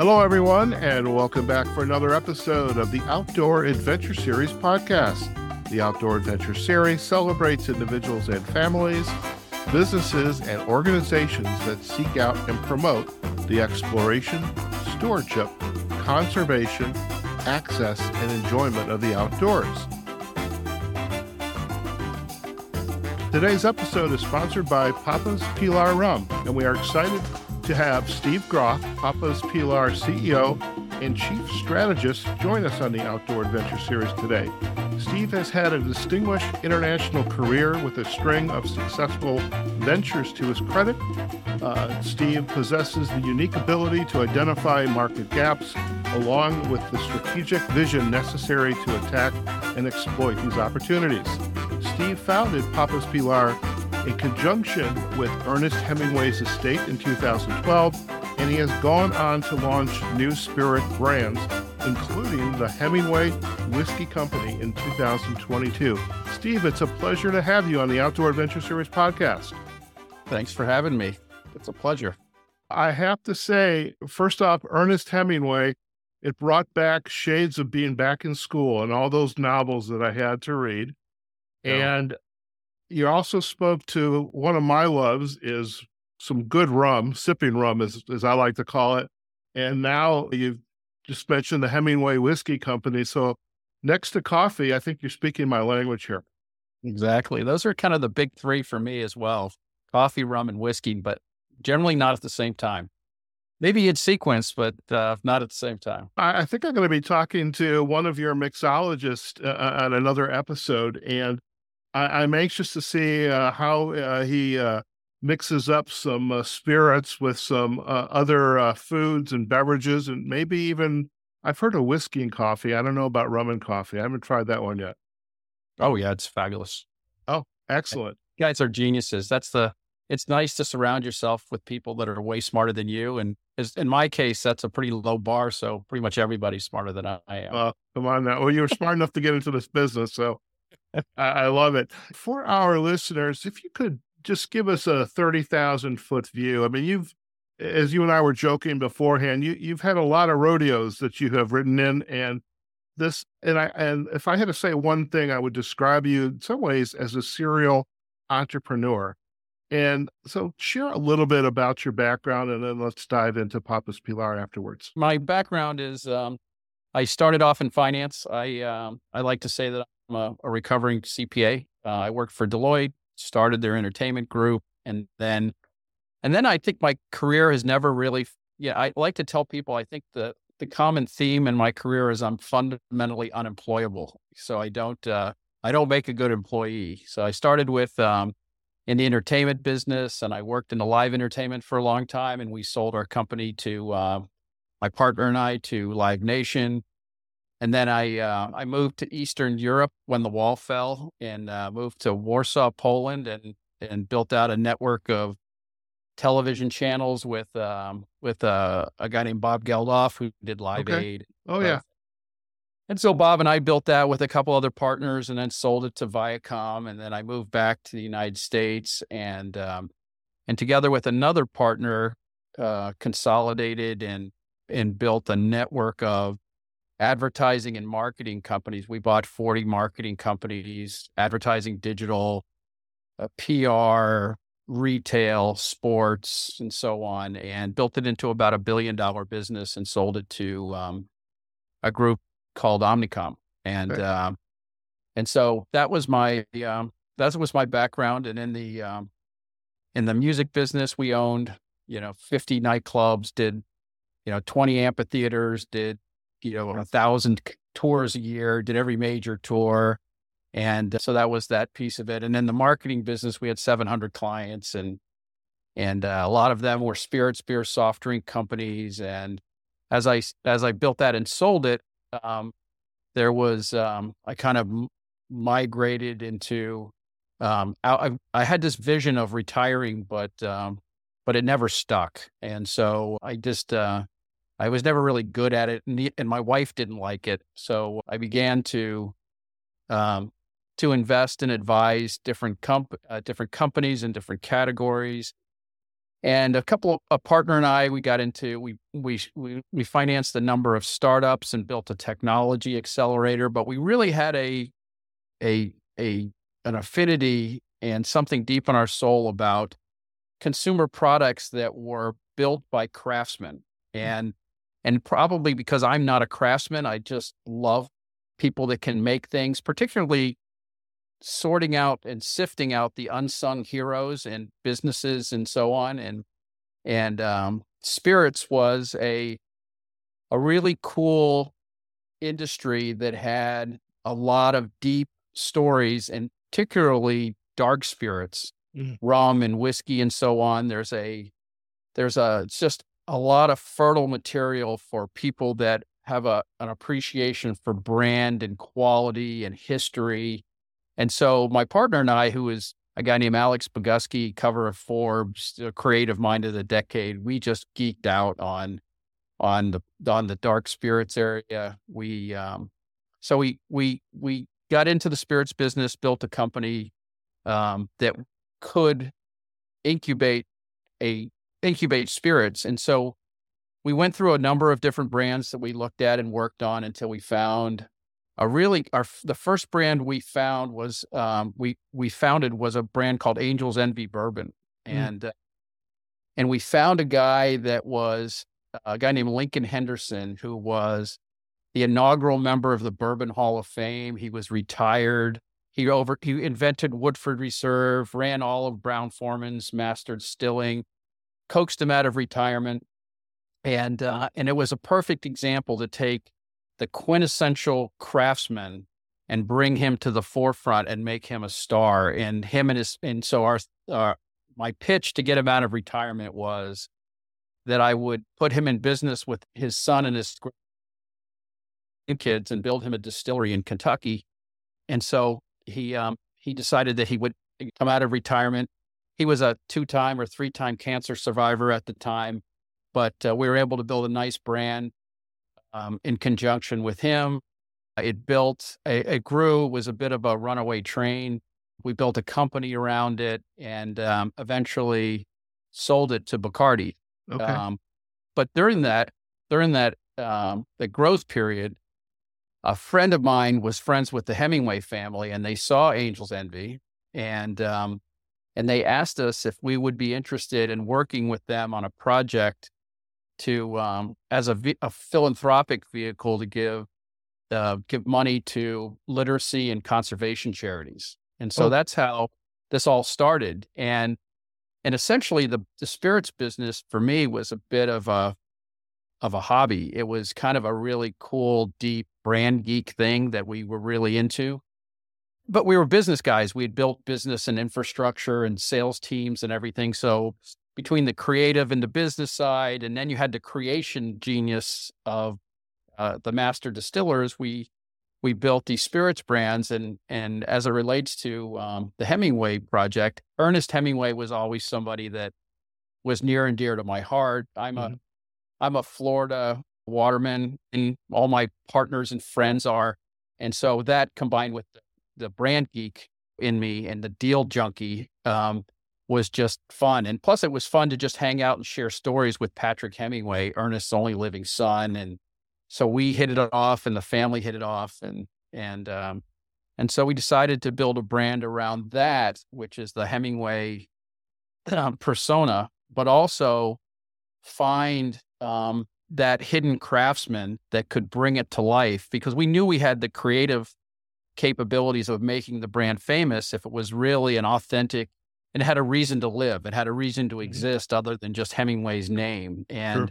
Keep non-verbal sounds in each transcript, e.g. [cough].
Hello, everyone, and welcome back for another episode of the Outdoor Adventure Series podcast. The Outdoor Adventure Series celebrates individuals and families, businesses, and organizations that seek out and promote the exploration, stewardship, conservation, access, and enjoyment of the outdoors. Today's episode is sponsored by Papa's Pilar Rum, and we are excited to have Steve Groth, Papa's Pilar CEO and Chief Strategist, join us on the Outdoor Adventure Series today. Steve has had a distinguished international career with a string of successful ventures to his credit. Uh, Steve possesses the unique ability to identify market gaps along with the strategic vision necessary to attack and exploit these opportunities. Steve founded Papa's Pilar in conjunction with Ernest Hemingway's estate in 2012, and he has gone on to launch new spirit brands, including the Hemingway Whiskey Company in 2022. Steve, it's a pleasure to have you on the Outdoor Adventure Series podcast. Thanks for having me. It's a pleasure. I have to say, first off, Ernest Hemingway, it brought back shades of being back in school and all those novels that I had to read. Oh. And you also spoke to one of my loves is some good rum, sipping rum, as, as I like to call it. And now you've just mentioned the Hemingway Whiskey Company. So next to coffee, I think you're speaking my language here. Exactly. Those are kind of the big three for me as well coffee, rum, and whiskey, but generally not at the same time. Maybe in sequence, but uh, not at the same time. I, I, think I'm going to be talking to one of your mixologists uh, on another episode. And I, am anxious to see uh, how uh, he uh, mixes up some uh, spirits with some uh, other uh, foods and beverages, and maybe even I've heard of whiskey and coffee. I don't know about rum and coffee. I haven't tried that one yet. Oh yeah, it's fabulous. Oh, excellent. Guys are geniuses. That's the. It's nice to surround yourself with people that are way smarter than you, and as, in my case, that's a pretty low bar. So pretty much everybody's smarter than I am. Come on now. Well, you were smart enough to get into this business, so I, love it. For our listeners, if you could just give us a 30,000 foot view. I mean, you've, as you and I were joking beforehand, you, you've had a lot of rodeos that you have written in and this, and I, and if I had to say one thing, I would describe you in some ways as a serial entrepreneur. And so share a little bit about your background and then let's dive into Papa's Pilar afterwards. My background is, um, I started off in finance. I, um, I like to say that I'm a, a recovering CPA. Uh, I worked for Deloitte, started their entertainment group, and then, and then I think my career has never really. Yeah, I like to tell people. I think the the common theme in my career is I'm fundamentally unemployable. So I don't uh, I don't make a good employee. So I started with um, in the entertainment business, and I worked in the live entertainment for a long time, and we sold our company to uh, my partner and I to Live Nation, and then I uh, I moved to Eastern Europe when the wall fell, and uh, moved to Warsaw, Poland, and and built out a network of television channels with um, with uh, a guy named Bob Geldof who did Live okay. Aid. Oh yeah. And so Bob and I built that with a couple other partners, and then sold it to Viacom, and then I moved back to the United States, and um, and together with another partner, uh, consolidated and and built a network of advertising and marketing companies. We bought 40 marketing companies, advertising, digital, uh, PR, retail, sports, and so on, and built it into about a billion dollar business and sold it to um, a group called Omnicom. And okay. Um, and so that was my um, that was my background. And in the um, in the music business, we owned you know 50 nightclubs, did you know 20 amphitheaters, did you know, a thousand tours a year, did every major tour. And so that was that piece of it. And then the marketing business, we had 700 clients and, and uh, a lot of them were spirits, beer, soft drink companies. And as I, as I built that and sold it, um, there was, um, I kind of migrated into, um, I, I had this vision of retiring, but, um, but it never stuck. And so I just, uh, I was never really good at it, and, and my wife didn't like it. So I began to um, to invest and advise different comp- uh, different companies in different categories. and a couple of, a partner and I, we got into we we we we financed a number of startups and built a technology accelerator. But we really had a a a an affinity and something deep in our soul about consumer products that were built by craftsmen mm. and and probably because I'm not a craftsman, I just love people that can make things, particularly sorting out and sifting out the unsung heroes and businesses and so on. And and um, spirits was a a really cool industry that had a lot of deep stories and particularly dark spirits, mm. rum and whiskey and so on. There's a there's a it's just a lot of fertile material for people that have a an appreciation for brand and quality and history and so my partner and I, who is a guy named Alex Bogusky, cover of Forbes, creative mind of the decade, we just geeked out on on the on the dark spirits area. We um, so we we we got into the spirits business, built a company um, that could incubate a incubate spirits, and so we went through a number of different brands that we looked at and worked on until we found a really our the first brand we found was um, we we founded was a brand called Angels Envy Bourbon, mm. and uh, and we found a guy that was a guy named Lincoln Henderson who was the inaugural member of the Bourbon Hall of Fame. He was retired. He over he invented Woodford Reserve, ran all of Brown Forman's, master distilling, coaxed him out of retirement, and uh, and it was a perfect example to take the quintessential craftsman and bring him to the forefront and make him a star. And him and his, and so our, my pitch to get him out of retirement was that I would put him in business with his son and his kids and build him a distillery in Kentucky. And so he, um, he decided that he would come out of retirement. He was a two time or three time cancer survivor at the time, but uh, we were able to build a nice brand um, in conjunction with him. It built, a, it grew, was a bit of a runaway train. We built a company around it and um, eventually sold it to Bacardi. Okay. Um, but during that, during that, um, the growth period, a friend of mine was friends with the Hemingway family and they saw Angels Envy and, um, and they asked us if we would be interested in working with them on a project to um, as a, a, philanthropic vehicle to give uh, give money to literacy and conservation charities. And so oh. that's how this all started. And and essentially the the spirits business for me was a bit of a of a hobby. It was kind of a really cool, deep brand geek thing that we were really into. But we were business guys. We had built business and infrastructure and sales teams and everything. So between the creative and the business side, and then you had the creation genius of uh, the master distillers. We we built these spirits brands, and and as it relates to um, the Hemingway project, Ernest Hemingway was always somebody that was near and dear to my heart. I'm mm-hmm. a I'm a Florida waterman, and all my partners and friends are, and so that combined with the, the brand geek in me and the deal junkie um, was just fun. And plus, it was fun to just hang out and share stories with Patrick Hemingway, Ernest's only living son. And so we hit it off, and the family hit it off, and and um, and so we decided to build a brand around that, which is the Hemingway um, persona, but also find um, that hidden craftsman that could bring it to life because we knew we had the creative capabilities of making the brand famous if it was really an authentic and had a reason to live. It had a reason to mm-hmm. exist other than just Hemingway's name. And sure.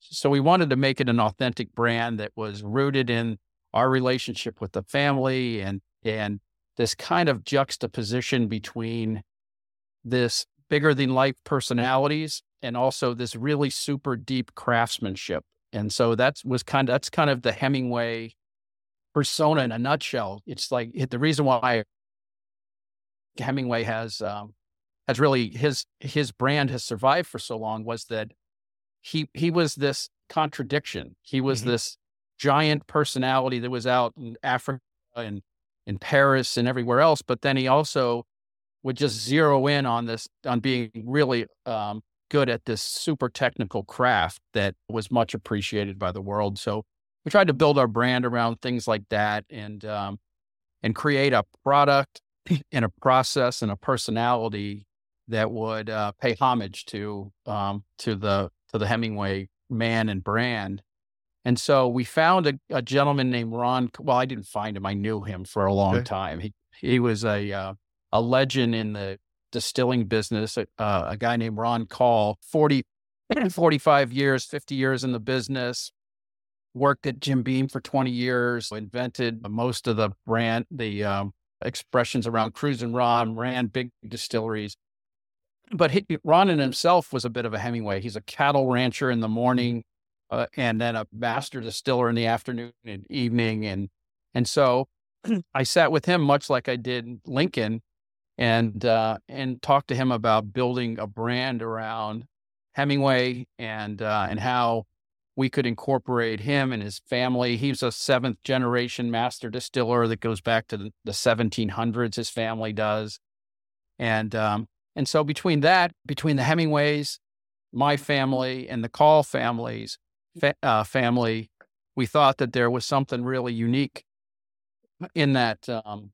so we wanted to make it an authentic brand that was rooted in our relationship with the family and and this kind of juxtaposition between this bigger than life personalities and also this really super deep craftsmanship. And so that was kind of that's kind of the Hemingway persona in a nutshell. It's like the reason why Hemingway has um, has really his his brand has survived for so long was that he he was this contradiction. He was mm-hmm. this giant personality that was out in Africa and in Paris and everywhere else, but then he also would just zero in on this on being really um, good at this super technical craft that was much appreciated by the world. So we tried to build our brand around things like that and um, and create a product [clears throat] and a process and a personality that would uh, pay homage to um, to the to the Hemingway man and brand. And so we found a, a, gentleman named Ron. Well, I didn't find him; I knew him for a long okay. time. He he was a uh, a legend in the distilling business. Uh, a guy named Ron Call, 40, [clears throat] 45 years, 50 years in the business. Worked at Jim Beam for 20 years, invented most of the brand, the um, expressions around Cruzan rum, ran big distilleries. But he, Ron in himself was a bit of a Hemingway. He's a cattle rancher in the morning, uh, and then a master distiller in the afternoon and evening. And and so [clears throat] I sat with him much like I did Lincoln, and uh, and talked to him about building a brand around Hemingway and uh, and how we could incorporate him and his family. He's a seventh generation master distiller that goes back to the, the 1700s. His family does, and um, and so between that, between the Hemingways, my family, and the Call families, fa- uh, family, we thought that there was something really unique in that um,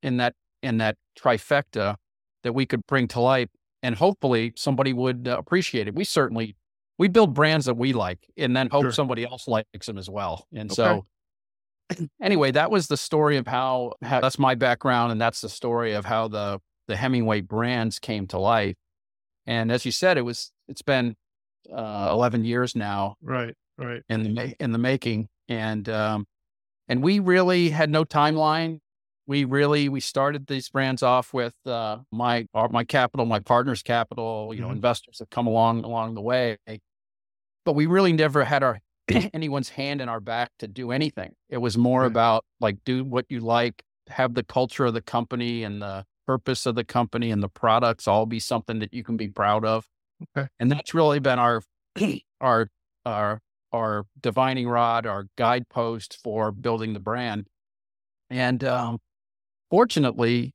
in that in that trifecta that we could bring to life, and hopefully somebody would uh, appreciate it. We certainly we build brands that we like, and then hope sure. somebody else likes them as well. And okay. so, [clears throat] anyway, that was the story of how, how that's my background, and that's the story of how the the Hemingway brands came to life. And as you said, it was it's been uh, 11 years now, right, right, in the in the making, and um, and we really had no timeline. We really we started these brands off with uh, my my capital, my partner's capital. You know, mm-hmm. investors have come along along the way, but we really never had our [clears throat] anyone's hand in our back to do anything. It was more right. about like do what you like, have the culture of the company and the purpose of the company and the products all be something that you can be proud of. Okay. And that's really been our [clears throat] our our our divining rod, our guidepost for building the brand. And um, fortunately,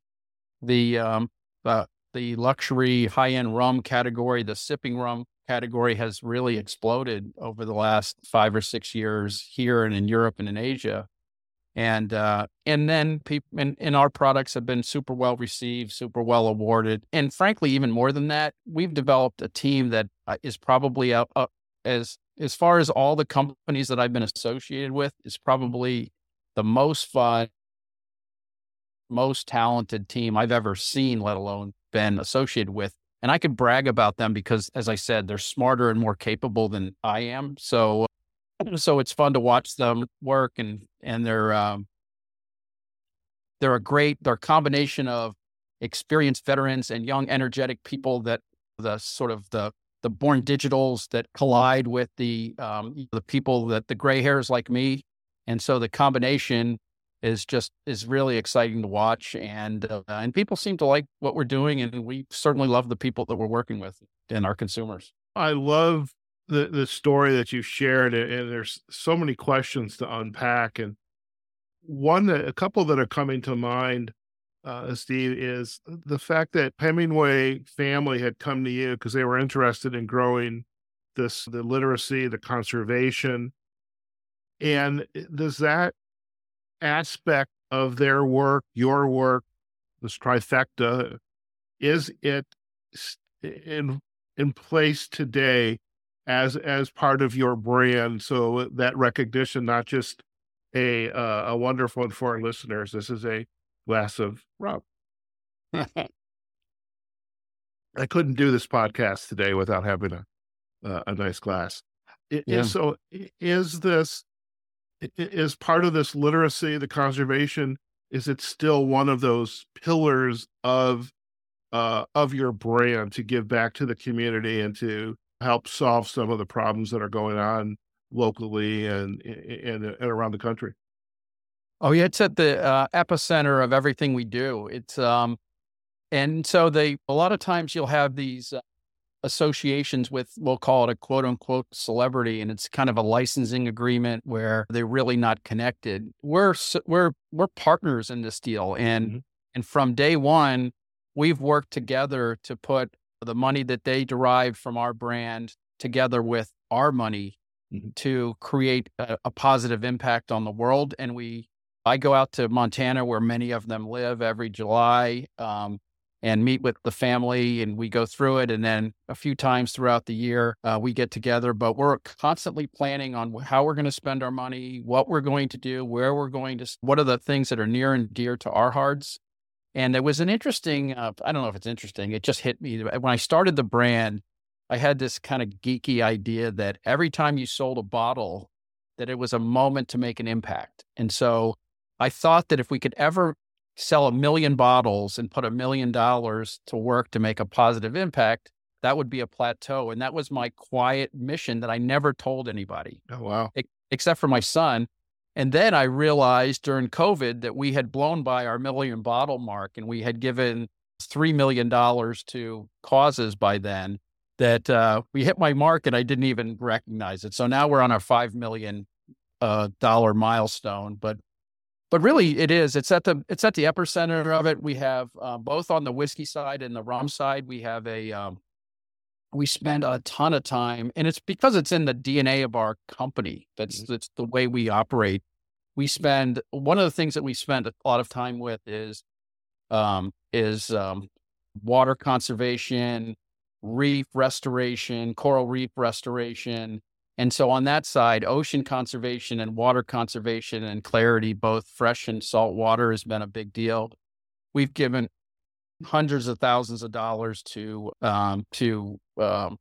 the um, the the luxury high end rum category, the sipping rum category, has really exploded over the last five or six years here and in Europe and in Asia. And uh, and then people and, and our products have been super well received, super well awarded, and frankly, even more than that, we've developed a team that uh, probably up, up as as far as all the companies that I've been associated with, is probably the most fun, most talented team I've ever seen, let alone been associated with. And I could brag about them because, as I said, they're smarter and more capable than I am. So, [clears throat] so it's fun to watch them work, and and they're um, they're a great they're a combination of experienced veterans and young, energetic people that the sort of the the born digitals that collide with the um, the people that the gray hairs like me, and so the combination is just is really exciting to watch, and uh, and people seem to like what we're doing, and we certainly love the people that we're working with and our consumers. I love the the story that you shared, and there's so many questions to unpack, and one that a couple that are coming to mind uh, Steve, is the fact that Hemingway family had come to you because they were interested in growing this the literacy, the conservation, and eh, does that aspect of their work, your work, this trifecta, is it in in place today as as part of your brand? So that recognition, not just a uh, a wonderful and for our listeners, this is a glass of rum. [laughs] I couldn't do this podcast today without having a uh, a nice glass. It, yeah. So, is this is part of this literacy, the conservation? Is it still one of those pillars of uh, of your brand to give back to the community and to help solve some of the problems that are going on locally and and, and around the country? Oh yeah, it's at the uh, epicenter of everything we do. It's um, and so they a lot of times you'll have these uh, associations with we'll call it a quote unquote celebrity, and it's kind of a licensing agreement where they're really not connected. We're we're we're partners in this deal, and mm-hmm. and from day one, we've worked together to put the money that they derive from our brand together with our money mm-hmm. to create a, a, positive impact on the world. And we, I go out to Montana where many of them live every July um, and meet with the family and we go through it. And then a few times throughout the year, uh, we get together, but we're constantly planning on how we're going to spend our money, what we're going to do, where we're going to, what are the things that are near and dear to our hearts. And it was an interesting, uh, I don't know if it's interesting, it just hit me. When I started the brand, I had this kind of geeky idea that every time you sold a bottle, that it was a moment to make an impact. And so I thought that if we could ever sell a million bottles and put a million dollars to work to make a positive impact, that would be a plateau. And that was my quiet mission that I never told anybody. Oh, wow. except for my son. And then I realized during COVID that we had blown by our million bottle mark and we had given $3 million to causes by then that uh, we hit my mark and I didn't even recognize it. So now we're on our $5 million uh, dollar milestone. But but really it is it's at the it's at the epicenter of it we have uh, both on the whiskey side and the rum side we have a um, we spend a ton of time and it's because it's in the dna of our company that's mm-hmm. that's the way we operate we spend one of the things that we spend a lot of time with is um, is um, water conservation reef restoration coral reef restoration and so on that side, ocean conservation and water conservation and clarity, both fresh and salt water, has been a big deal. We've given hundreds of thousands of dollars to um, to um,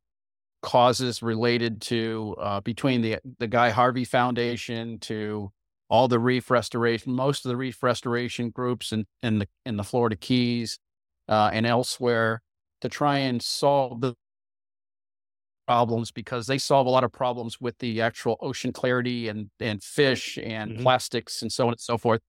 causes related to uh, between the the Guy Harvey Foundation to all the reef restoration, most of the reef restoration groups in in the in the Florida Keys uh, and elsewhere to try and solve the problems because they solve a lot of problems with the actual ocean clarity and and fish and mm-hmm. plastics and so on and so forth.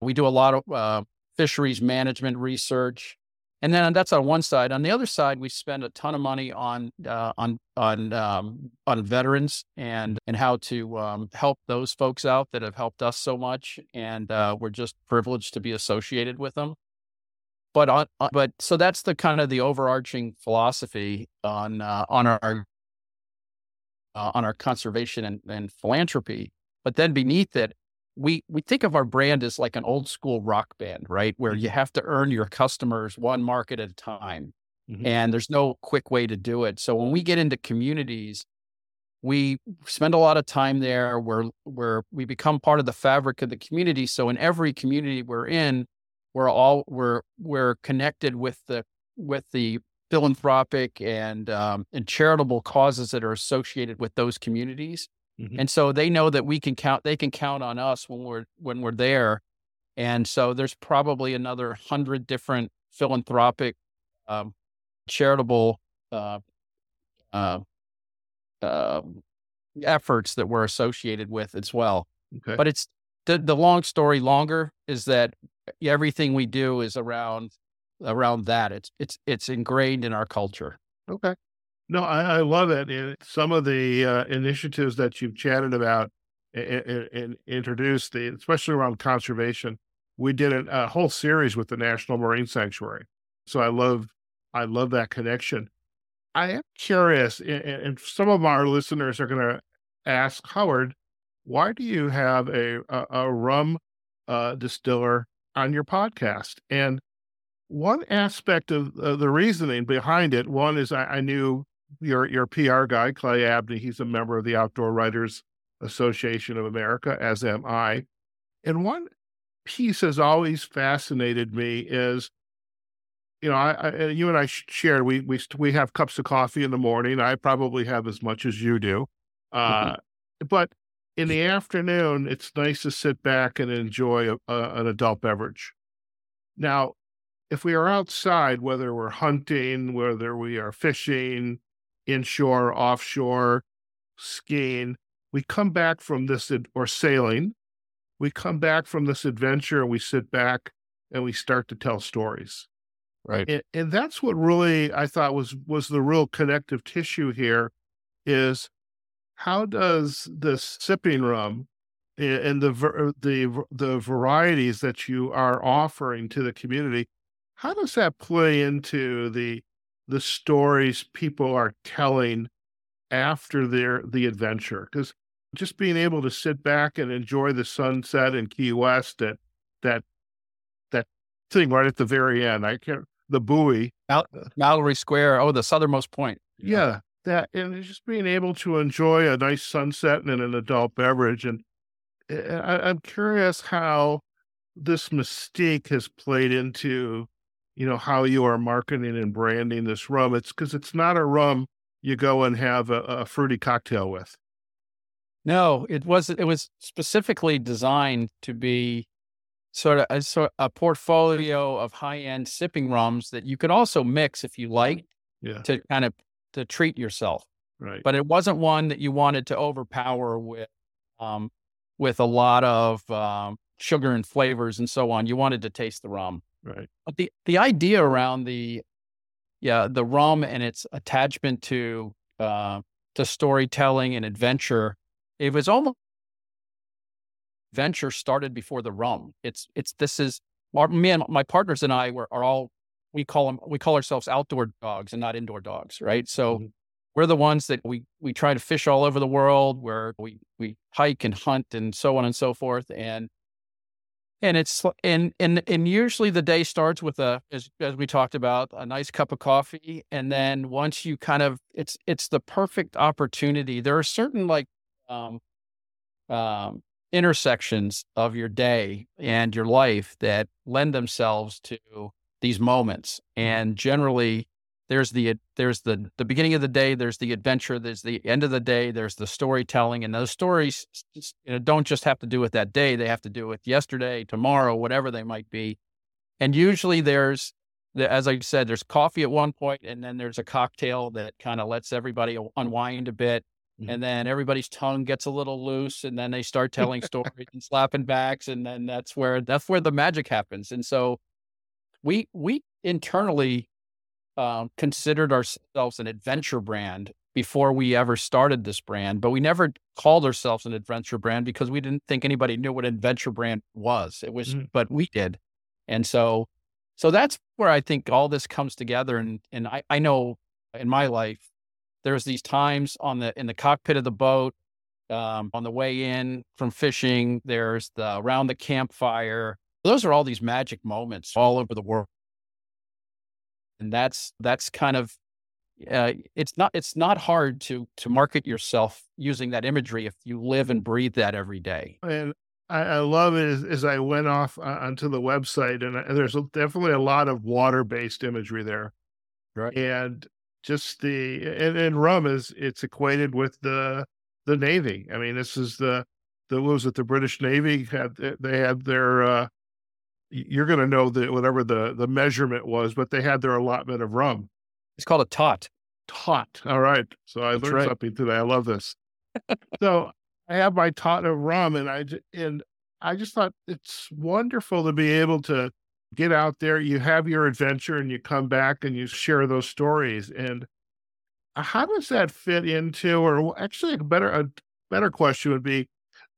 We do a lot of uh, fisheries management research, and then that's on one side. On the other side, we spend a ton of money on uh, on on um, on veterans and and how to um, help those folks out that have helped us so much, and uh, we're just privileged to be associated with them but on, uh, but so that's the kind of the overarching philosophy on uh, on our uh, on our conservation and, and philanthropy. But then beneath it, we we think of our brand as like an old school rock band, right? Where you mm-hmm. have to earn your customers one market at a time. Mm-hmm. And there's no quick way to do it. So when we get into communities, we spend a lot of time there where where we become part of the fabric of the community. So in every community we're in, we're all we're we're connected with the with the philanthropic and um, and charitable causes that are associated with those communities. Mm-hmm. And so they know that we can count they can count on us when we're when we're there. And so there's probably another hundred different philanthropic um, charitable uh, uh, uh, efforts that we're associated with as well. Okay. But it's the, the long story longer is that everything we do is around around that. It's it's it's ingrained in our culture. Okay. No, I, I love it. Some of the uh, initiatives that you've chatted about and, and, introduced, the, especially around conservation, we did a, a whole series with the National Marine Sanctuary. So I love I love that connection. I am curious, and some of our listeners are going to ask Howard, why do you have a a, a rum uh, distiller on your podcast? And one aspect of uh, the reasoning behind it, one is I, I, knew your your PR guy, Clay Abney. He's a member of the Outdoor Writers Association of America, as am I. And one piece has always fascinated me is, you know, I, I you and I shared we we we have cups of coffee in the morning. I probably have as much as you do, uh, mm-hmm. but in the afternoon, it's nice to sit back and enjoy a, a, an adult beverage. Now, if we are outside, whether we're hunting, whether we are fishing, inshore, offshore, skiing, we come back from this or sailing, we come back from this adventure and we sit back and we start to tell stories. Right. And, and that's what really I thought was was the real connective tissue here is how does this sipping rum and the the the varieties that you are offering to the community how does that play into the the stories people are telling after their the adventure because just being able to sit back and enjoy the sunset in Key West at that that thing right at the very end. I can't the buoy. Mal- Mallory Square. Oh, the southernmost point. Yeah. That and just being able to enjoy a nice sunset and an adult beverage. And eh, eh, I, I'm curious how this mystique has played into, you know, how you are marketing and branding this rum. It's because it's not a rum you go and have a, a fruity cocktail with. No, it was it was specifically designed to be sort of a, sort a portfolio of high end sipping rums that you could also mix if you like yeah. to kind of to treat yourself. Right. But it wasn't one that you wanted to overpower with um, with a lot of um, sugar and flavors and so on. You wanted to taste the rum. Right. But the the idea around the yeah the rum and its attachment to uh, to storytelling and adventure it was almost venture started before the rum. It's it's this is our, me and my partners and I were are all we call them we call ourselves outdoor dogs and not indoor dogs, right? So mm-hmm. we're the ones that we we try to fish all over the world, where we we hike and hunt and so on and so forth, and and it's and and and usually the day starts with a as as we talked about a nice cup of coffee, and then once you kind of it's it's the perfect opportunity. There are certain like um, um, intersections of your day and your life that lend themselves to these moments. And generally, there's the there's the the beginning of the day, there's the adventure, there's the end of the day, there's the storytelling, and those stories you know, don't just have to do with that day; they have to do with yesterday, tomorrow, whatever they might be. And usually, there's as I said, there's coffee at one point, and then there's a cocktail that kind of lets everybody unwind a bit. Mm-hmm. And then everybody's tongue gets a little loose, and then they start telling [laughs] stories and slapping backs, and then that's where that's where the magic happens. And so, we we internally um, considered ourselves an adventure brand before we ever started this brand, but we never called ourselves an adventure brand because we didn't think anybody knew what adventure brand was. It was, mm-hmm. but we did, and so so that's where I think all this comes together. And and I I know in my life there's these times on the in the cockpit of the boat, um, on the way in from fishing. There's the around the campfire. Those are all these magic moments all over the world, and that's that's kind of uh, it's not it's not hard to to market yourself using that imagery if you live and breathe that every day. And I, I love it as, as, I went off uh, onto the website, and, and there's definitely a lot of water based imagery there. Right. And just the and, and rum is it's equated with the the navy. I mean, this is the the what was it the British Navy had they had their uh you're going to know that whatever the the measurement was, but they had their allotment of rum. It's called a tot. Tot. All right. So I That's learned right. something today. I love this. [laughs] so I have my tot of rum, and I and I just thought it's wonderful to be able to get out there, you have your adventure, and you come back and you share those stories. And uh, how does that fit into, or actually, a better a better question would be,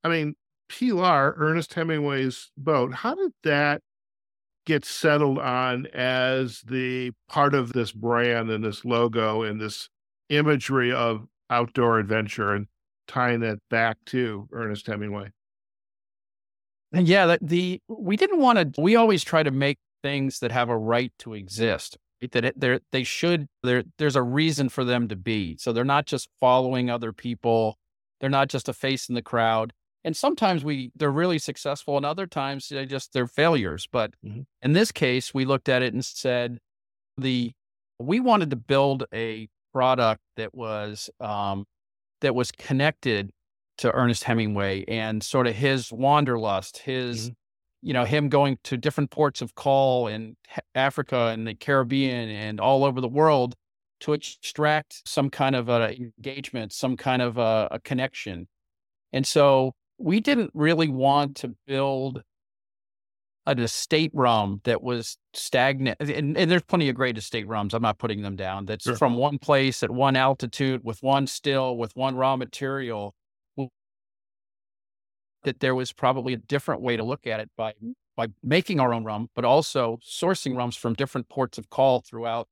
I mean, Pilar, Ernest Hemingway's boat, how did that get settled on as the part of this brand and this logo and this imagery of outdoor adventure and tying that back to Ernest Hemingway? And yeah, the, the we didn't want to. We always try to make things that have a right to exist. That they they should there. There's a reason for them to be. So they're not just following other people. They're not just a face in the crowd. And sometimes we they're really successful, and other times they just they're failures. But mm-hmm. in this case, we looked at it and said the we wanted to build a product that was um, that was connected to Ernest Hemingway and sort of his wanderlust, his, mm-hmm. you know, him going to different ports of call in Africa and the Caribbean and all over the world to extract some kind of a engagement, some kind of a, a connection. And so we didn't really want to build an estate rum that was stagnant. And, and, there's plenty of great estate rums. I'm not putting them down. That's sure. from one place at one altitude with one still, with one raw material that there was probably a different way to look at it by by making our own rum, but also sourcing rums from different ports of call throughout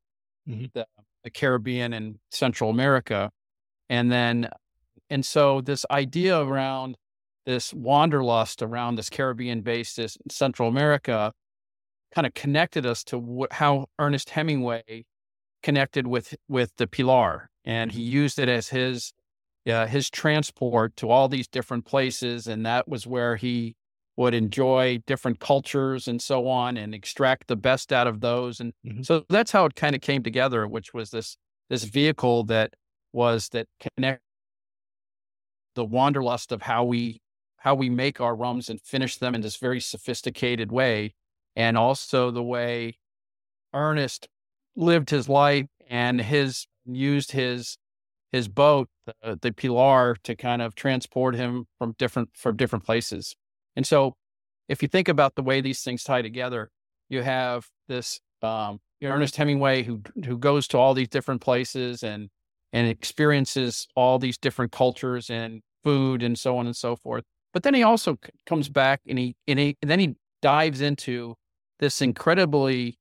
mm-hmm. the the Caribbean and Central America. And then, and so this idea around this wanderlust around this Caribbean based Central America kind of connected us to wh- how Ernest Hemingway connected with with the Pilar, and he used it as his uh, his transport to all these different places, and that was where he would enjoy different cultures and so on, and extract the best out of those. And mm-hmm. so that's how it kind of came together, which was this this vehicle that was that connect the wanderlust of how we how we make our rums and finish them in this very sophisticated way, and also the way Ernest lived his life and his used his his boat, the, the Pilar, to kind of transport him from different from different places. And so, if you think about the way these things tie together, you have this um, Ernest Hemingway who who goes to all these different places and and experiences all these different cultures and food and so on and so forth. But then he also comes back and he and, he and then he dives into this incredibly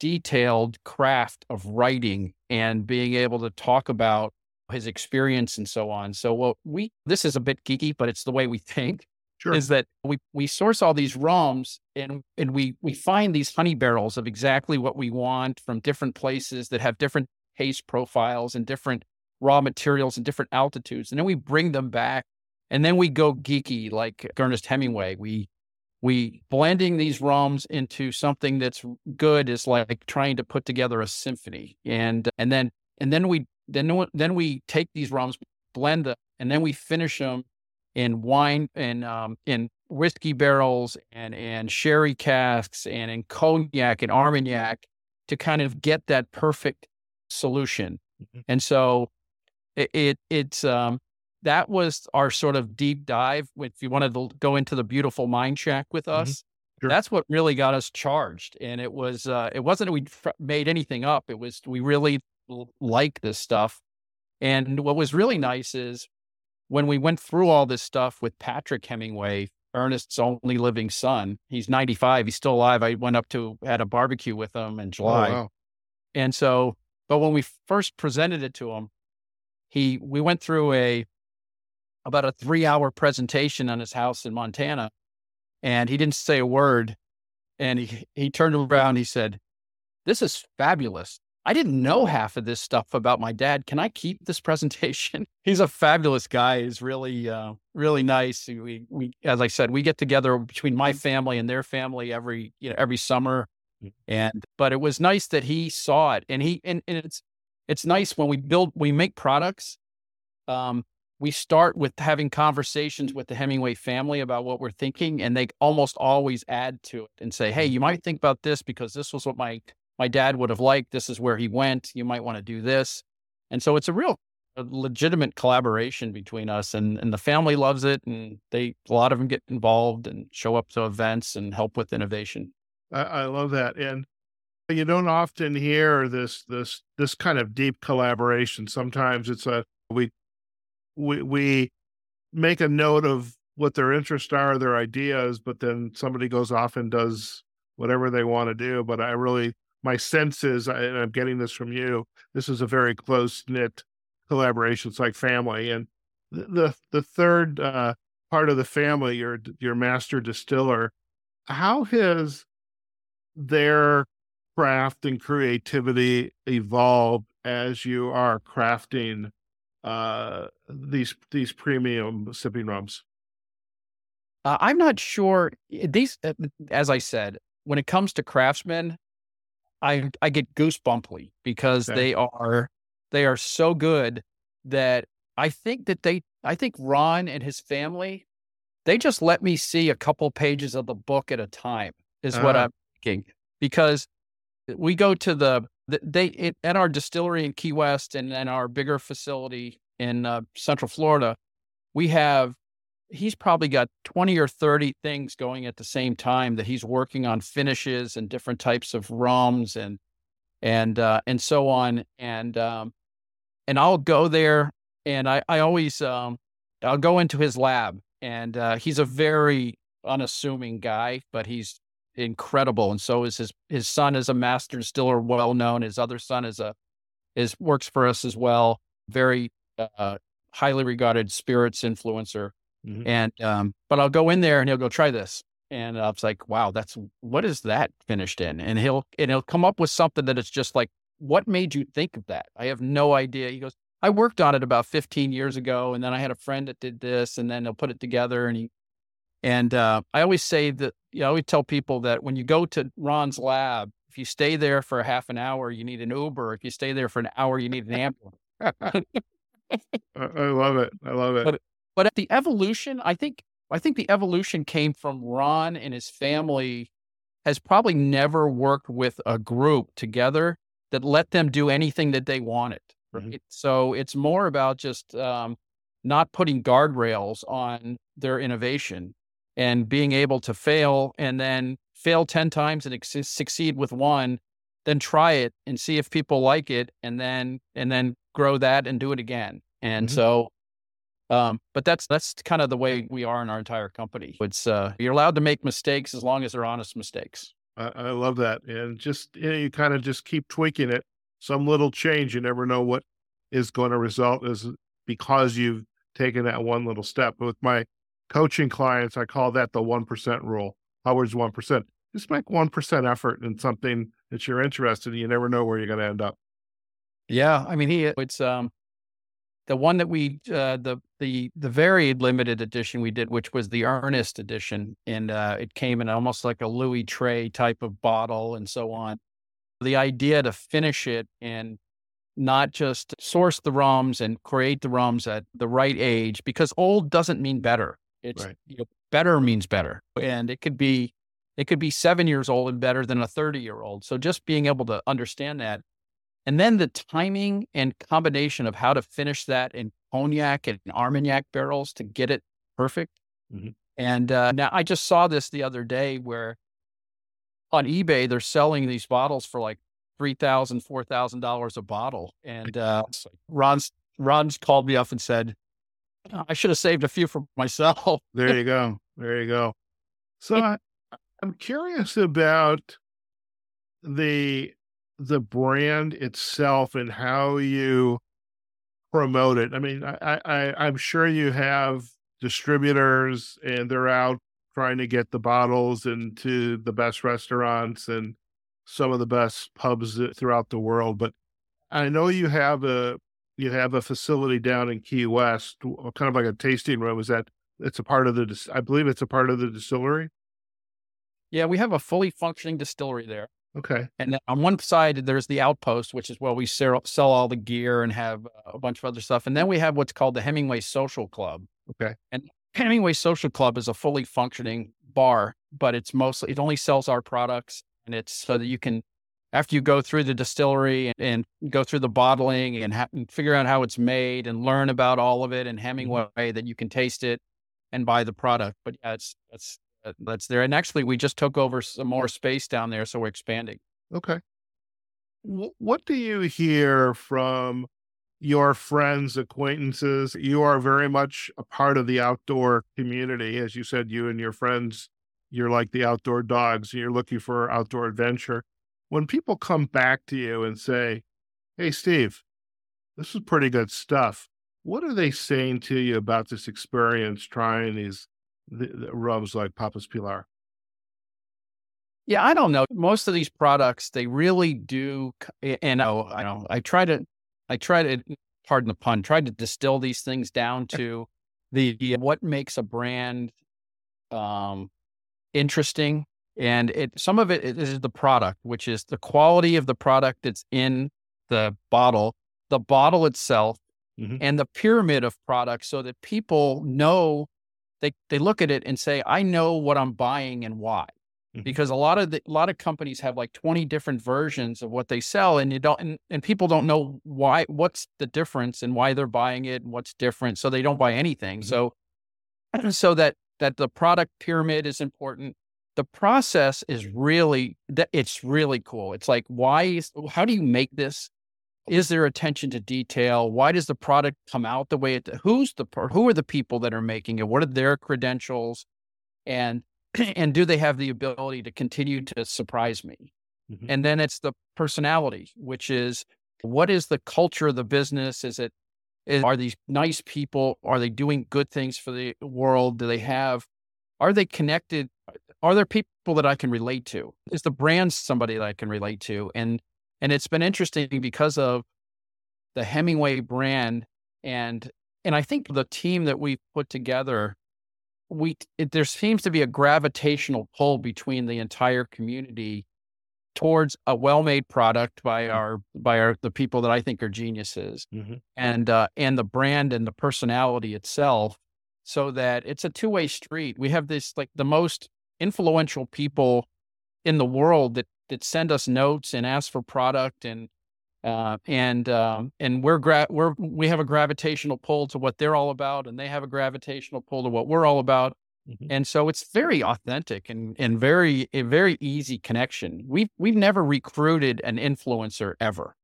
detailed craft of writing and being able to talk about his experience and so on. So what we this is a bit geeky, but it's the way we think. Sure. Is that we we source all these rums and and we we find these honey barrels of exactly what we want from different places that have different taste profiles and different raw materials and different altitudes. And then we bring them back and then we go geeky like Ernest Hemingway. We we blending these rums into something that's good is like trying to put together a symphony and and then and then we then then we take these rums blend them and then we finish them in wine and um, in whiskey barrels and and sherry casks and in cognac and armagnac to kind of get that perfect solution mm-hmm. and so it, it it's um that was our sort of deep dive. If you wanted to go into the beautiful mind shack with mm-hmm. us, mm-hmm. sure. that's what really got us charged. And it was, uh, it wasn't that we made anything up. It was, we really like this stuff. And what was really nice is when we went through all this stuff with Patrick Hemingway, Ernest's only living son, he's 95, he's still alive. I went up to, had a barbecue with him in oh, July. Oh, wow. And so, but when we first presented it to him, he, we went through a, about a three hour presentation on his house in Montana. And he didn't say a word. And he, he turned around. He said, This is fabulous. I didn't know half of this stuff about my dad. Can I keep this [laughs] presentation? He's a fabulous guy. He's really, uh, really nice. We, we, as I said, we get together between my family and their family every, you know, every summer. Mm. And, but it was nice that he saw it and he, and, and it's, it's nice when we build, we make products. Um, we start with having conversations with the Hemingway family about what we're thinking, and they almost always add to it and say, "Hey, you might think about this because this was what my my dad would have liked. This is where he went. You might want to do this." And so it's a real a legitimate collaboration between us, and and the family loves it, and they a lot of them get involved and show up to events and help with innovation. I, I love that, and you don't often hear this this this kind of deep collaboration. Sometimes it's a we we we make a note of what their interests are, their ideas, but then somebody goes off and does whatever they want to do. But I really, my sense is, and I'm getting this from you, this is a very close knit collaboration. It's like family. And the the third uh, part of the family, your your master distiller, how has their craft and creativity evolved as you are crafting uh, these these premium sipping rums? Uh, I'm not sure. Eh, these, uh, as I said, when it comes to craftsmen, I I get goosebumply because okay. they are they are so good that I think that they I think Ron and his family they just let me see a couple pages of the book at a time is uh what. I'm thinking because we go to the they it, at our distillery in Key West and then our bigger facility in uh, Central Florida, we have he's probably got 20 or 30 things going at the same time that he's working on finishes and different types of rums and and uh, and so on and um, and I'll go there and I I always um, I'll go into his lab and uh, he's a very unassuming guy but he's incredible and so is his his son is a master distiller well known his other son is a is works for us as well. Very uh, highly regarded spirits influencer. Mm-hmm. And um, but I'll go in there and he'll go try this, and I was like, wow, that's what is that finished in? And he'll and he'll come up with something that is just like, what made you think of that? I have no idea. He goes, I worked on it about 15 years ago, and then I had a friend that did this, and then they'll put it together. And he and uh, I always say that you know, I always tell people that when you go to Ron's lab, if you stay there for a half an hour, you need an Uber. If you stay there for an hour, you need an ambulance. [laughs] I love it. I love it. But, but the evolution, I think, I think the evolution came from Ron and his family has probably never worked with a group together that let them do anything that they wanted. Right? Mm-hmm. So it's more about just um, not putting guardrails on their innovation and being able to fail and then fail 10 times and ex- succeed with one then try it and see if people like it and then and then grow that and do it again. And mm-hmm. so um, but that's that's kind of the way we are in our entire company. It's uh, you're allowed to make mistakes as long as they're honest mistakes. I, I love that. And just you, know, you kind of just keep tweaking it. Some little change you never know what is going to result is because you've taken that one little step. But with my coaching clients i call that the 1% rule howard's 1% just make 1% effort in something that you're interested in you never know where you're going to end up yeah, I mean, he it's um the one that we uh, the the the very limited edition we did, which was the Earnest edition, and uh, it came in almost like a Louis Treize type of bottle and so on. The idea to finish it and not just source the rums and create the rums at the right age, because old doesn't mean better. It's right. you know, better means better, and it could be it could be seven years old and better than a thirty year old. So just being able to understand that and then the timing and combination of how to finish that in cognac and Armagnac barrels to get it perfect. Mm-hmm. And uh, now I just saw this the other day where on eBay they're selling these bottles for like three thousand, four thousand dollars a bottle. And uh, Ron's Ron's called me up and said, "I should have saved a few for myself." [laughs] there you go. There you go. So I, I'm curious about the the brand itself and how you promote it. I mean, I, I I'm sure you have distributors and they're out trying to get the bottles into the best restaurants and some of the best pubs throughout the world. But I know you have a you have a facility down in Key West, uh, kind of like a tasting room. Is that it's a part of the? I believe it's a part of the distillery. Yeah, we have a fully functioning distillery there. Okay. And on one side, there's the outpost, which is where we sell, sell all the gear and have a bunch of other stuff. And then we have what's called the Hemingway Social Club. Okay. And Hemingway Social Club is a fully functioning bar, but it's mostly, it only sells our products. And it's so that you can, after you go through the distillery and, and go through the bottling and, ha- and, figure out how it's made and learn about all of it and mm-hmm. Hemingway, mm-hmm. that you can taste it and buy the product. But yeah, it's, it's, that's there. And actually, we just took over some more space down there, so we're expanding. Okay. What do you hear from your friends, acquaintances? You are very much a part of the outdoor community. As you said, you and your friends, you're like the outdoor dogs, you're looking for outdoor adventure. When people come back to you and say, Hey, Steve, this is pretty good stuff. What are they saying to you about this experience trying these the, the rums like Papa's Pilar? Yeah, I don't know. Most of these products, they really do. And I, I know I try to, I try to, pardon the pun, try to distill these things down to the what makes a brand um, interesting. And it some of it is the product, which is the quality of the product that's in the bottle, the bottle itself, mm-hmm. and the pyramid of products, so that people know they they look at it and say, I know what I'm buying and why. Mm-hmm. Because a lot of the, a lot of companies have like 20 different versions of what they sell, and you don't and, and people don't know why what's the difference and why they're buying it and what's different, so they don't buy anything. Mm-hmm. So [clears throat] so that that the product pyramid is important. The process is really that it's really cool. It's like why is how do you make this? is there attention to detail why does the product come out the way it who's the who are the people that are making it what are their credentials and [clears throat] and do they have the ability to continue to surprise me mm-hmm. and then it's the personality which is what is the culture of the business? Is it is, are these nice people? Are they doing good things for the world? Do they have are they connected? Are there people that I can relate to? Is the brand somebody that I can relate to? And and it's been interesting because of the Hemingway brand and and I think the team that we put together, we it, there seems to be a gravitational pull between the entire community towards a well-made product by mm-hmm. our by our the people that I think are geniuses, mm-hmm. and uh, and the brand and the personality itself, so that it's a two-way street. We have this like the most influential people in the world that that send us notes and ask for product and uh, and um, and we're gra- we're we have a gravitational pull to what they're all about, and they have a gravitational pull to what we're all about. Mm-hmm. And so it's very authentic and and very a very easy connection. We've we've never recruited an influencer ever.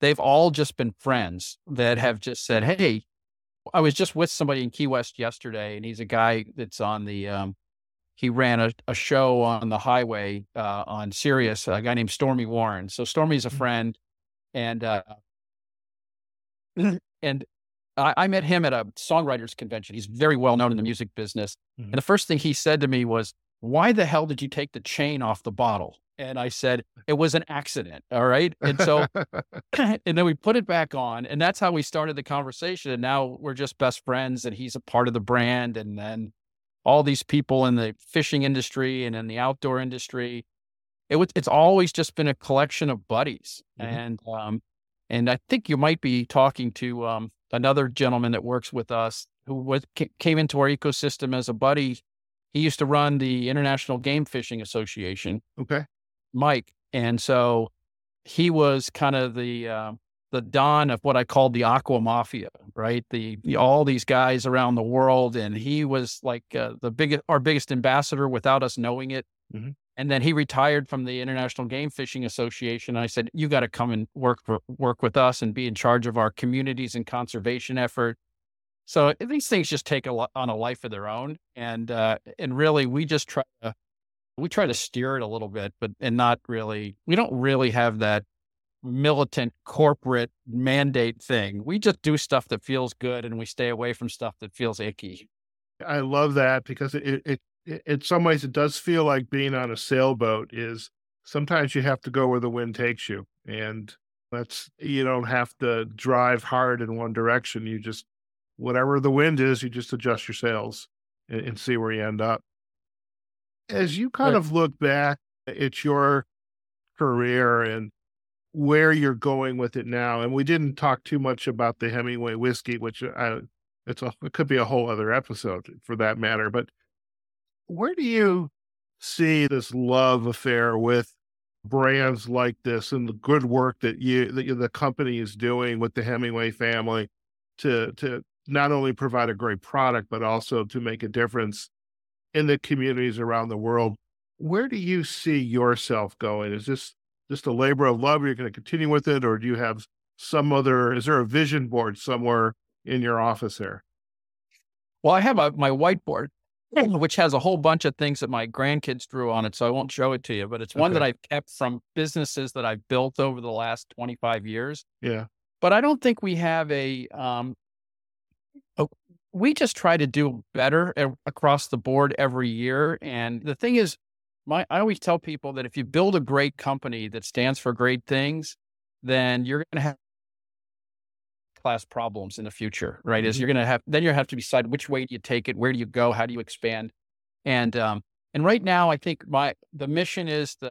They've all just been friends that have just said, "Hey, I was just with somebody in Key West yesterday, and he's a guy that's on the um, he ran a, a show on the highway uh, on Sirius, a guy named Stormy Warren. So Stormy's a mm-hmm. friend and uh, [clears throat] and I, I, met him at a songwriters convention. He's very well known in the music business. Mm-hmm. And the first thing he said to me was, "Why the hell did you take the chain off the bottle?" And I said, "It was an accident." All right, and so [laughs] [clears throat] and then we put it back on, and that's how we started the conversation. And now we're just best friends, and he's a part of the brand, and then all these people in the fishing industry and in the outdoor industry. It was it's always just been a collection of buddies. Mm-hmm. and um and i think you might be talking to um another gentleman that works with us who was came into our ecosystem as a buddy. He used to run the international game fishing association. Okay. Mike. And so he was kind of the uh, the dawn of what i called the aqua mafia right the, the all these guys around the world and he was like uh, the biggest our biggest ambassador without us knowing it mm-hmm. And then he retired from the International Game Fishing Association. I said, "You got to come and work for, work with us and be in charge of our communities and conservation effort." So these things just take a on a life of their own, and uh, and really we just try to we try to steer it a little bit, but and not really. We don't really have that militant corporate mandate thing. We just do stuff that feels good, and we stay away from stuff that feels icky. I love that because it, it in some ways it does feel like being on a sailboat is sometimes you have to go where the wind takes you and that's you don't have to drive hard in one direction you just whatever the wind is you just adjust your sails and, and see where you end up as you kind right. of look back at your career and where you're going with it now and we didn't talk too much about the hemingway whiskey which uh, I, it's a it could be a whole other episode for that matter but where do you see this love affair with brands like this and the good work that you that the company is doing with the Hemingway family to to not only provide a great product but also to make a difference in the communities around the world. Where do you see yourself going? Is this just a labor of love? Are you going to continue with it, or do you have some other? Is there a vision board somewhere in your office there? Well, I have a, my whiteboard [clears throat] which has a whole bunch of things that my grandkids drew on it. So I won't show it to you, but it's one okay. that I've kept from businesses that I've built over the last 25 years. Yeah. But I don't think we have a, um, a we just try to do better across the board every year. And the thing is, my, I always tell people that if you build a great company that stands for great things, then you're going to have class problems in the future, right? Mm-hmm. Is you're going to have then you have to decide which way do you take it, where do you go, how do you expand, and um, and right now I think my the mission is the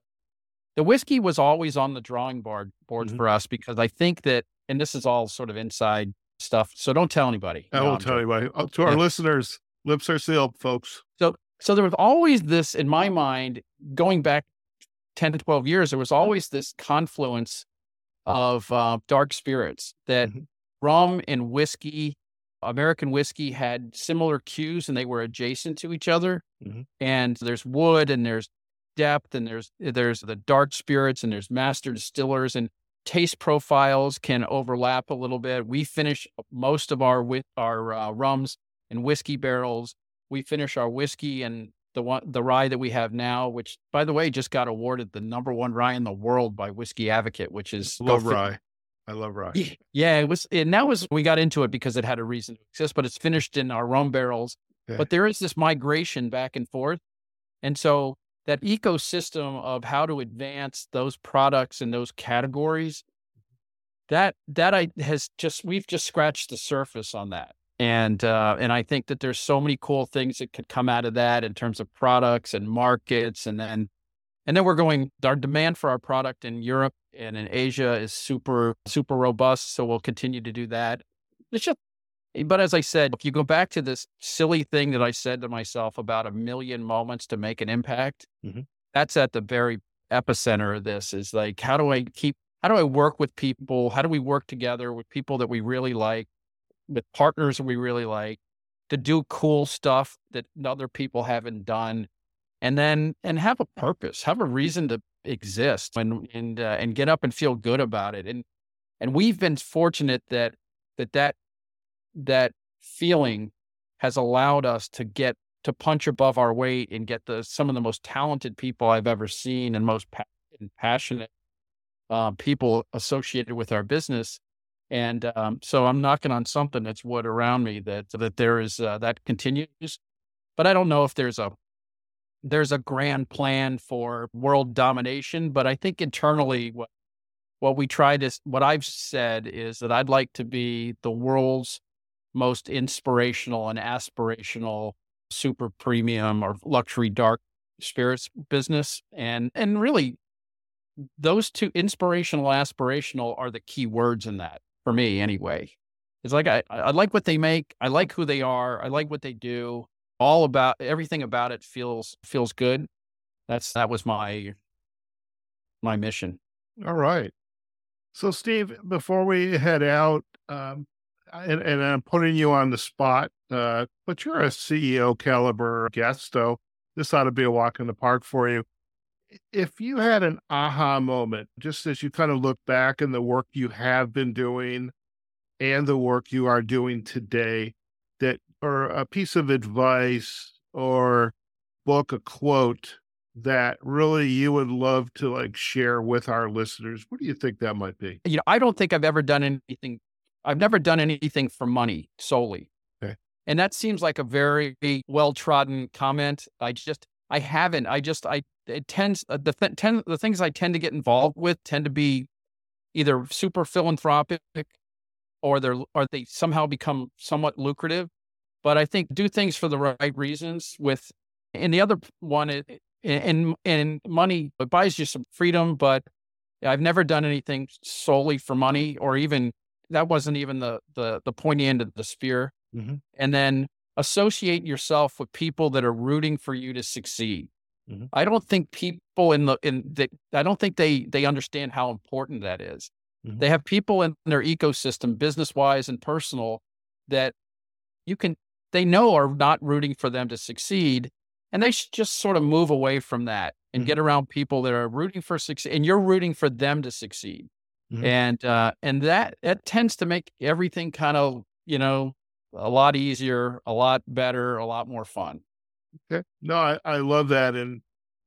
the whiskey was always on the drawing board boards mm-hmm. for us because I think that and this is all sort of inside stuff, so don't tell anybody. I won't tell anybody. Uh, to our yeah. listeners, lips are sealed, folks. So so there was always this in my mind going back 10 to 12 years there was always this confluence of uh, dark spirits that mm-hmm rum and whiskey, American whiskey had similar cues and they were adjacent to each other. Mm-hmm. And there's wood and there's depth and there's there's the dark spirits and there's master distillers and taste profiles can overlap a little bit. We finish most of our with our uh, rums and whiskey barrels. We finish our whiskey and the one the rye that we have now, which by the way just got awarded the number one rye in the world by Whiskey Advocate, which is love rye. I love rye. Yeah, it was, and that was we got into it because it had a reason to exist, but it's finished in our rum barrels. Okay. But there is this migration back and forth, and so that ecosystem of how to advance those products and those categories, that that I has just we've just scratched the surface on that, and uh, and I think that there's so many cool things that could come out of that in terms of products and markets, and then and then we're going, our demand for our product in Europe and in Asia is super, super robust. So we'll continue to do that. It's just, but as I said, if you go back to this silly thing that I said to myself about a million moments to make an impact, mm-hmm. that's at the very epicenter of this is like, how do I keep, how do I work with people? How do we work together with people that we really like, with partners we really like, to do cool stuff that other people haven't done? and then and have a purpose, have a reason to exist, and and uh, and get up and feel good about it. And and we've been fortunate that that that that feeling has allowed us to get to punch above our weight and get the some of the most talented people I've ever seen and most pa- and passionate uh, people associated with our business. And um, so I'm knocking on something that's wood around me that that there is uh, that continues, but I don't know if there's a there's a grand plan for world domination, but I think internally what what we try to what I've said is that I'd like to be the world's most inspirational and aspirational super premium or luxury dark spirits business and and really those two inspirational aspirational are the key words in that for me anyway it's like I, I like what they make i like who they are i like what they do all about everything about it feels feels good. That's that was my my mission. All right. So Steve, before we head out, um, and, and, I'm putting you on the spot, uh, but you're a CEO caliber guest, so this ought to be a walk in the park for you. If you had an aha moment, just as you kind of look back in the work you have been doing and the work you are doing today, that or a piece of advice or book, a quote that really you would love to like share with our listeners? What do you think that might be? You know, I don't think I've ever done anything. I've never done anything for money solely. Okay. And that seems like a very well trodden comment. I just, I haven't. I just, I, it tends, uh, the, th- ten, the things I tend to get involved with tend to be either super philanthropic or they're, or they somehow become somewhat lucrative. But I think do things for the right reasons. With and the other one is and and money it buys you some freedom, but I've never done anything solely for money, or even that wasn't even the the the pointy end of the spear. Mm-hmm. And then associate yourself with people that are rooting for you to succeed. Mm-hmm. I don't think people in the in the I don't think they they understand how important that is. Mm-hmm. They have people in their ecosystem, business wise and personal, that you can they know are not rooting for them to succeed. And they should just sort of move away from that and mm-hmm. get around people that are rooting for success and you're rooting for them to succeed. Mm-hmm. And uh, and that that tends to make everything kind of, you know, a lot easier, a lot better, a lot more fun. Okay. No, I, I love that. And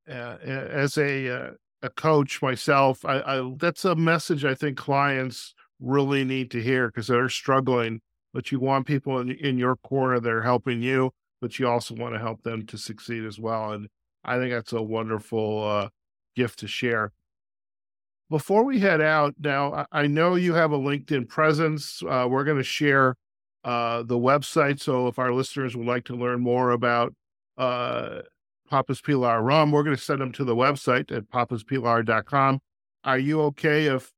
uh, as a uh, a coach myself, I, I that's a message I think clients really need to hear because they're struggling but you want people in, in your corner that are helping you, but you also want to help them to succeed as well. And I think that's a wonderful uh, gift to share. Before we head out, now I know you have a LinkedIn presence. Uh, we're going to share uh, the website. So if our listeners would like to learn more about uh, Papa's Pilar Rum, we're going to send them to the website at papaspilar.com. Are you okay if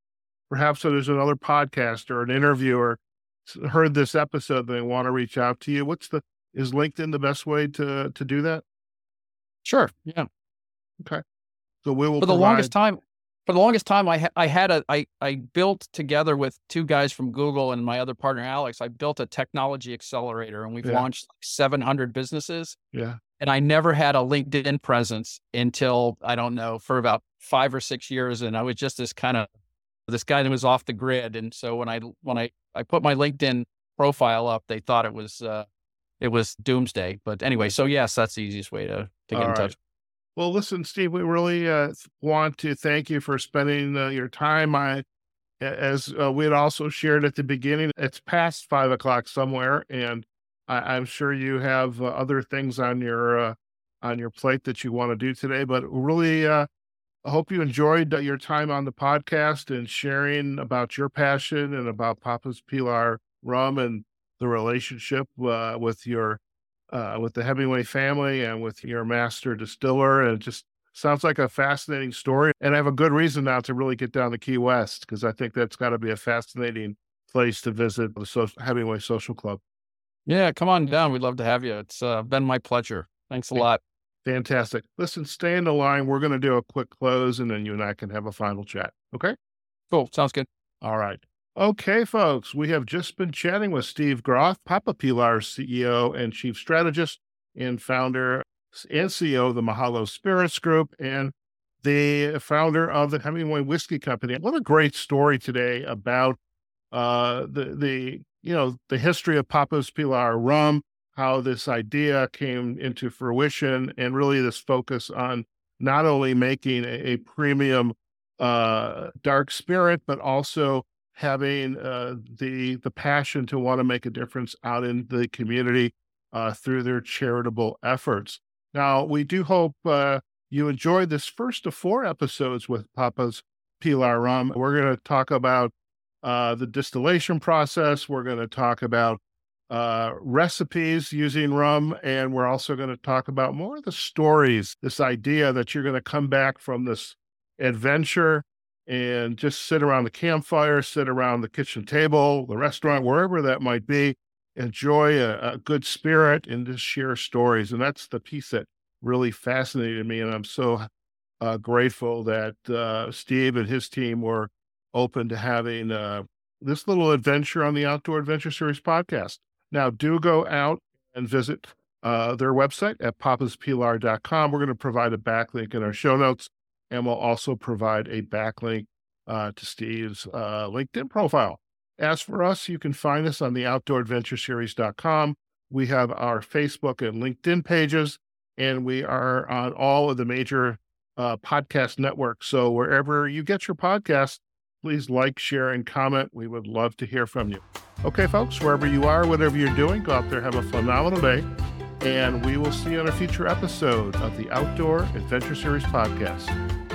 perhaps there's another podcast or an interviewer heard this episode and they want to reach out to you, what's the is LinkedIn the best way to to do that? Sure. Yeah. Okay. So we will for the provide... longest time. For the longest time, I ha- I had a I I built together with two guys from Google and my other partner Alex. I built a technology accelerator, and we've yeah. launched like 700 businesses. Yeah. And I never had a LinkedIn presence until I don't know for about five or six years, and I was just this kind of this guy that was off the grid. And so when I when I I put my LinkedIn profile up, they thought it was uh, it was doomsday. But anyway, so yes, that's the easiest way to to get All in right. touch. Well, listen, Steve, we really uh, want to thank you for spending uh, your time. I as uh, we had also shared at the beginning, it's past five o'clock somewhere, and I, am sure you have uh, other things on your uh, on your plate that you want to do today. But really, uh, I hope you enjoyed your time on the podcast and sharing about your passion and about Papa's Pilar rum and the relationship uh, with your uh, with the Hemingway family and with your master distiller. And just sounds like a fascinating story. And I have a good reason now to really get down to Key West because I think that's got to be a fascinating place to visit the so- Hemingway Social Club. Yeah, come on down. We'd love to have you. It's uh, been my pleasure. Thanks a lot. Fantastic. Listen, stay in the line. We're going to do a quick close and then you and I can have a final chat. Okay? Cool. Sounds good. All right. Okay, folks, we have just been chatting with Steve Groth, Papa Pilar's CEO and chief strategist and founder and CEO of the Mahalo Spirits Group and the founder of the Hemingway Whiskey Company. What a great story today about uh, the the you know the history of Papa's Pilar rum, how this idea came into fruition, and really this focus on not only making a, a premium uh, dark spirit, but also having uh, the the passion to want to make a difference out in the community uh, through their charitable efforts. Now, we do hope uh, you enjoyed this first of four episodes with Papa's Pilar Rum. We're going to talk about uh, the distillation process. We're going to talk about uh, recipes using rum, and we're also going to talk about more of the stories. This idea that you're going to come back from this adventure and just sit around the campfire, sit around the kitchen table, the restaurant, wherever that might be, enjoy a, a good spirit and just share stories. And that's the piece that really fascinated me. And I'm so uh, grateful that uh, Steve and his team were open to having uh, this little adventure on the Outdoor Adventure Series podcast. Now, do go out and visit uh, their website at papaspilar.com. We're going to provide a backlink in our show notes and we'll also provide a backlink uh, to Steve's uh, LinkedIn profile. As for us, you can find us on the outdooradventureseries.com. We have our Facebook and LinkedIn pages, and we are on all of the major uh, podcast networks. So wherever you get your podcast, please like, share, and comment. We would love to hear from you. Okay, folks, wherever you are, whatever you're doing, go out there, have a phenomenal day and we will see you on a future episode of the Outdoor Adventure Series podcast.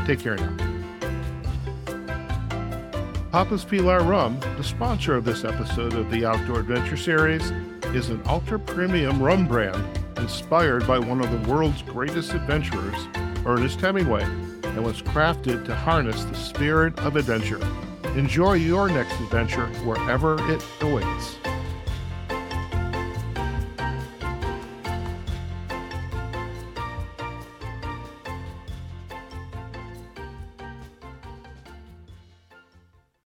Take care now. Papa's Pilar Rum, the sponsor of this episode of the Outdoor Adventure Series, is an ultra premium rum brand inspired by one of the world's greatest adventurers, Ernest Hemingway, and was crafted to harness the spirit of adventure. Enjoy your next adventure wherever it awaits.